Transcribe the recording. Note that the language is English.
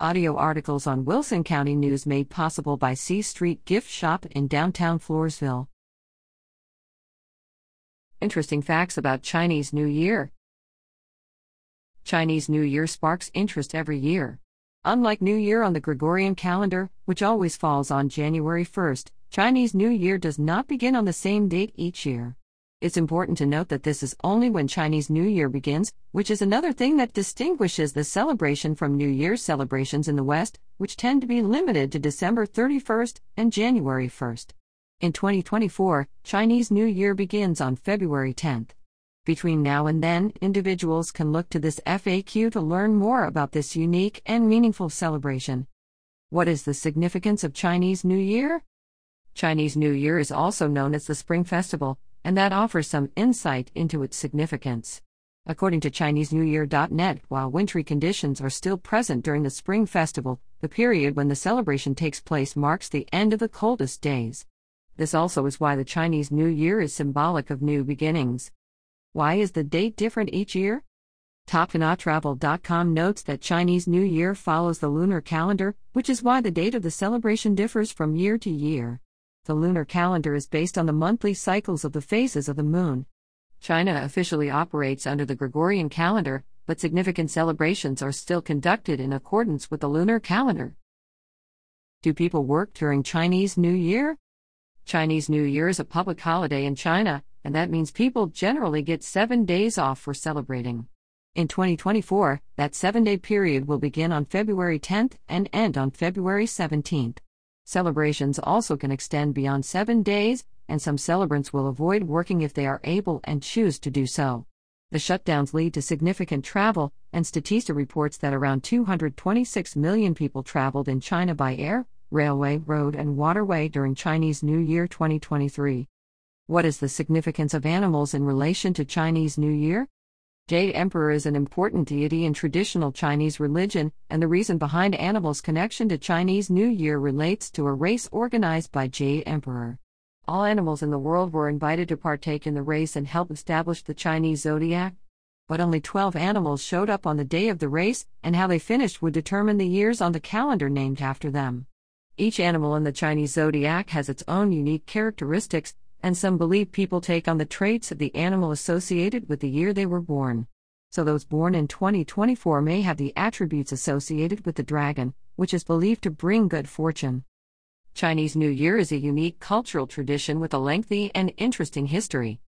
Audio articles on Wilson County News made possible by C Street Gift Shop in downtown Floresville. Interesting facts about Chinese New Year Chinese New Year sparks interest every year. Unlike New Year on the Gregorian calendar, which always falls on January 1st, Chinese New Year does not begin on the same date each year. It's important to note that this is only when Chinese New Year begins, which is another thing that distinguishes the celebration from New Year's celebrations in the West, which tend to be limited to December 31st and January 1st. In 2024, Chinese New Year begins on February 10th. Between now and then, individuals can look to this FAQ to learn more about this unique and meaningful celebration. What is the significance of Chinese New Year? Chinese New Year is also known as the Spring Festival, and that offers some insight into its significance. According to ChineseNewYear.net, while wintry conditions are still present during the Spring Festival, the period when the celebration takes place marks the end of the coldest days. This also is why the Chinese New Year is symbolic of new beginnings. Why is the date different each year? TopChinaTravel.com notes that Chinese New Year follows the lunar calendar, which is why the date of the celebration differs from year to year. The lunar calendar is based on the monthly cycles of the phases of the moon. China officially operates under the Gregorian calendar, but significant celebrations are still conducted in accordance with the lunar calendar. Do people work during Chinese New Year? Chinese New Year is a public holiday in China, and that means people generally get seven days off for celebrating. In 2024, that seven day period will begin on February 10th and end on February 17th. Celebrations also can extend beyond seven days, and some celebrants will avoid working if they are able and choose to do so. The shutdowns lead to significant travel, and Statista reports that around 226 million people traveled in China by air, railway, road, and waterway during Chinese New Year 2023. What is the significance of animals in relation to Chinese New Year? Jade Emperor is an important deity in traditional Chinese religion, and the reason behind animals' connection to Chinese New Year relates to a race organized by Jade Emperor. All animals in the world were invited to partake in the race and help establish the Chinese zodiac. But only 12 animals showed up on the day of the race, and how they finished would determine the years on the calendar named after them. Each animal in the Chinese zodiac has its own unique characteristics, and some believe people take on the traits of the animal associated with the year they were born. So those born in 2024 may have the attributes associated with the dragon, which is believed to bring good fortune. Chinese New Year is a unique cultural tradition with a lengthy and interesting history.